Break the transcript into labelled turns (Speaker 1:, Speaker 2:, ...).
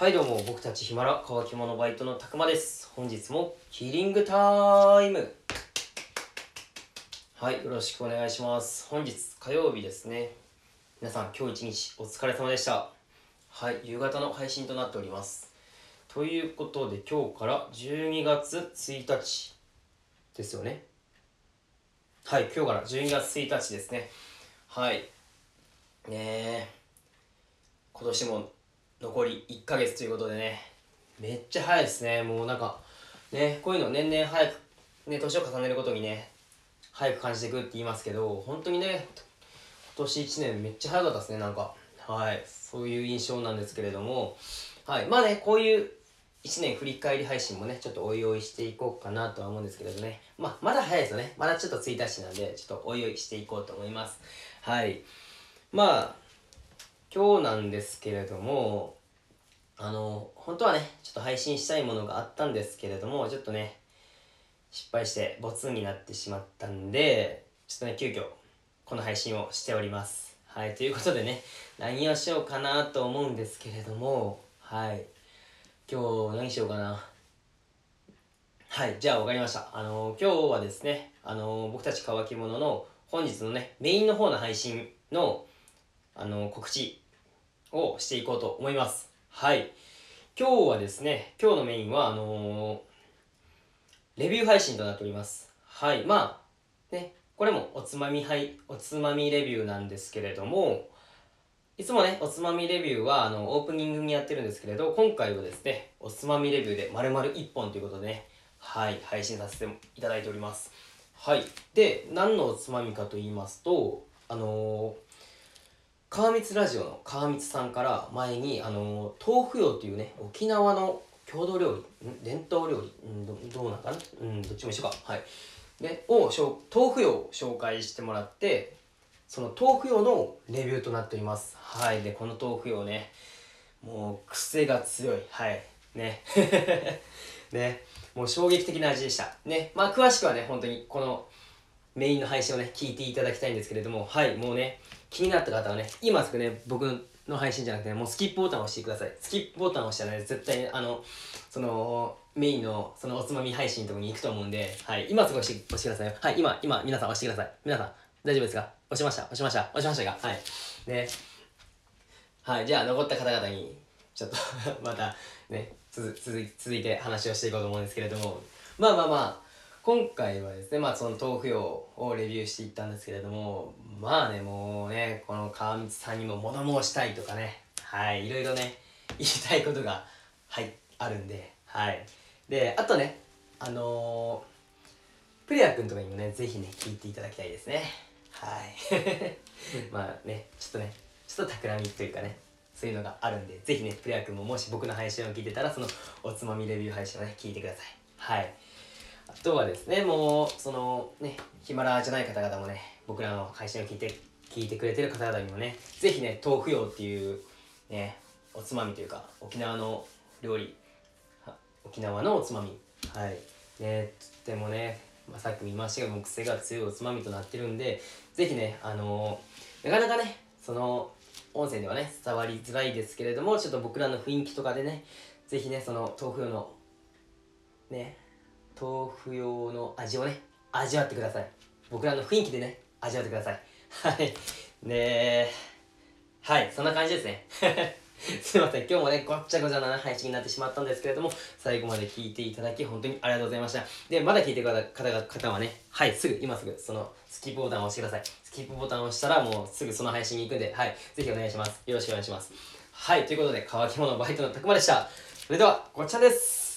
Speaker 1: はいどうも僕たちヒマラ乾き物バイトのたくまです。本日もキリングタイム。はいよろしくお願いします。本日火曜日ですね。皆さん今日一日お疲れ様でした。はい夕方の配信となっております。ということで今日から12月1日ですよね。はい今日から12月1日ですね。はい。ねえ。今年も残り1ヶ月ということでね。めっちゃ早いですね。もうなんかねこういうの年々早くね年を重ねるごとにね早く感じていくって言いますけど本当にね今年1年めっちゃ早かったですねなんか。はい。そういう印象なんですけれども。はい。まあねこういう1年振り返り配信もねちょっとおいおいしていこうかなとは思うんですけれどね。まあまだ早いですよね。まだちょっと1日なんでちょっとおいおいしていこうと思います。はい。まあ今日なんですけれどもあの本当はねちょっと配信したいものがあったんですけれどもちょっとね失敗してボツになってしまったんでちょっとね急遽この配信をしております。はいということでね何をしようかなと思うんですけれどもはい。今日何しようかな。はいじゃあ分かりました。あの今日はですねあの僕たち乾き物の本日のねメインの方の配信のあの告知をしていこうと思いますはい今日はですね今日のメインはあのー、レビュー配信となっておりますはいまあねこれもおつまみはいおつまみレビューなんですけれどもいつもね、おつまみレビューはあのオープニングにやってるんですけれど、今回はですね、おつまみレビューで丸々1本ということでね、はい、配信させていただいております。はい。で、何のおつまみかと言いますと、あのー、川光ラジオの川光さんから前に、あの、豆腐用というね、沖縄の郷土料理、伝統料理、んどどうなんかな？うん、どっちも一緒か。はい。で、を、豆腐用を紹介してもらって、その豆腐用のレビューとなっております。はい。で、この豆腐用ね、もう癖が強い。はい。ね。ね。もう衝撃的な味でした。ね。まあ、詳しくはね、本当にこのメインの配信をね、聞いていただきたいんですけれども、はい。もうね、気になった方はね、今すぐね、僕の配信じゃなくて、ね、もうスキップボタンを押してください。スキップボタンを押したらね、絶対、あの、その、メインの、そのおつまみ配信のとこに行くと思うんで、はい。今すぐ押して押してくださいよ。はい。今、今、皆さん押してください。皆さん、大丈夫ですか？押しました、押しました、押しましたが、はい。ね。はい、じゃあ残った方々に、ちょっと またね、続続いて話をしていこうと思うんですけれども、まあまあまあ、今回はですね、まあその豆腐用をレビューしていったんですけれども、まあね、もうね、この川光さんにも物申したいとかね、はい、いろいろね、言いたいことが、はい、あるんで、はい。で、あとね、あのー、プレア君とかにもね、ぜひね、聞いていただきたいですね。はいまあねちょっとねちょっと企みというかねそういうのがあるんでぜひねプレア君ももし僕の配信を聞いてたらそのおつまみレビュー配信をね聞いてくださいはいあとはですねもうそのねヒマラじゃない方々もね僕らの配信を聞いて聞いてくれてる方々にもねぜひね豆腐用っていうねおつまみというか沖縄の料理沖縄のおつまみ。はい。ねとってもねまあ、さっきも言いましたけども癖が強いおつまみとなってるんで是非ねあのー、なかなかねその音声ではね伝わりづらいですけれどもちょっと僕らの雰囲気とかでね是非ねその豆腐用のね豆腐用の味をね味わってください僕らの雰囲気でね味わってくださいはいねはいそんな感じですね すいません。今日もね、ごっちゃごちゃな配信になってしまったんですけれども、最後まで聞いていただき、本当にありがとうございました。で、まだ聞いてくれた方方はね、はい、すぐ、今すぐ、その、スキップボタンを押してください。スキップボタンを押したら、もうすぐその配信に行くんで、はい、ぜひお願いします。よろしくお願いします。はい、ということで、乾き物バイトのたくまでした。それでは、ごっちゃです。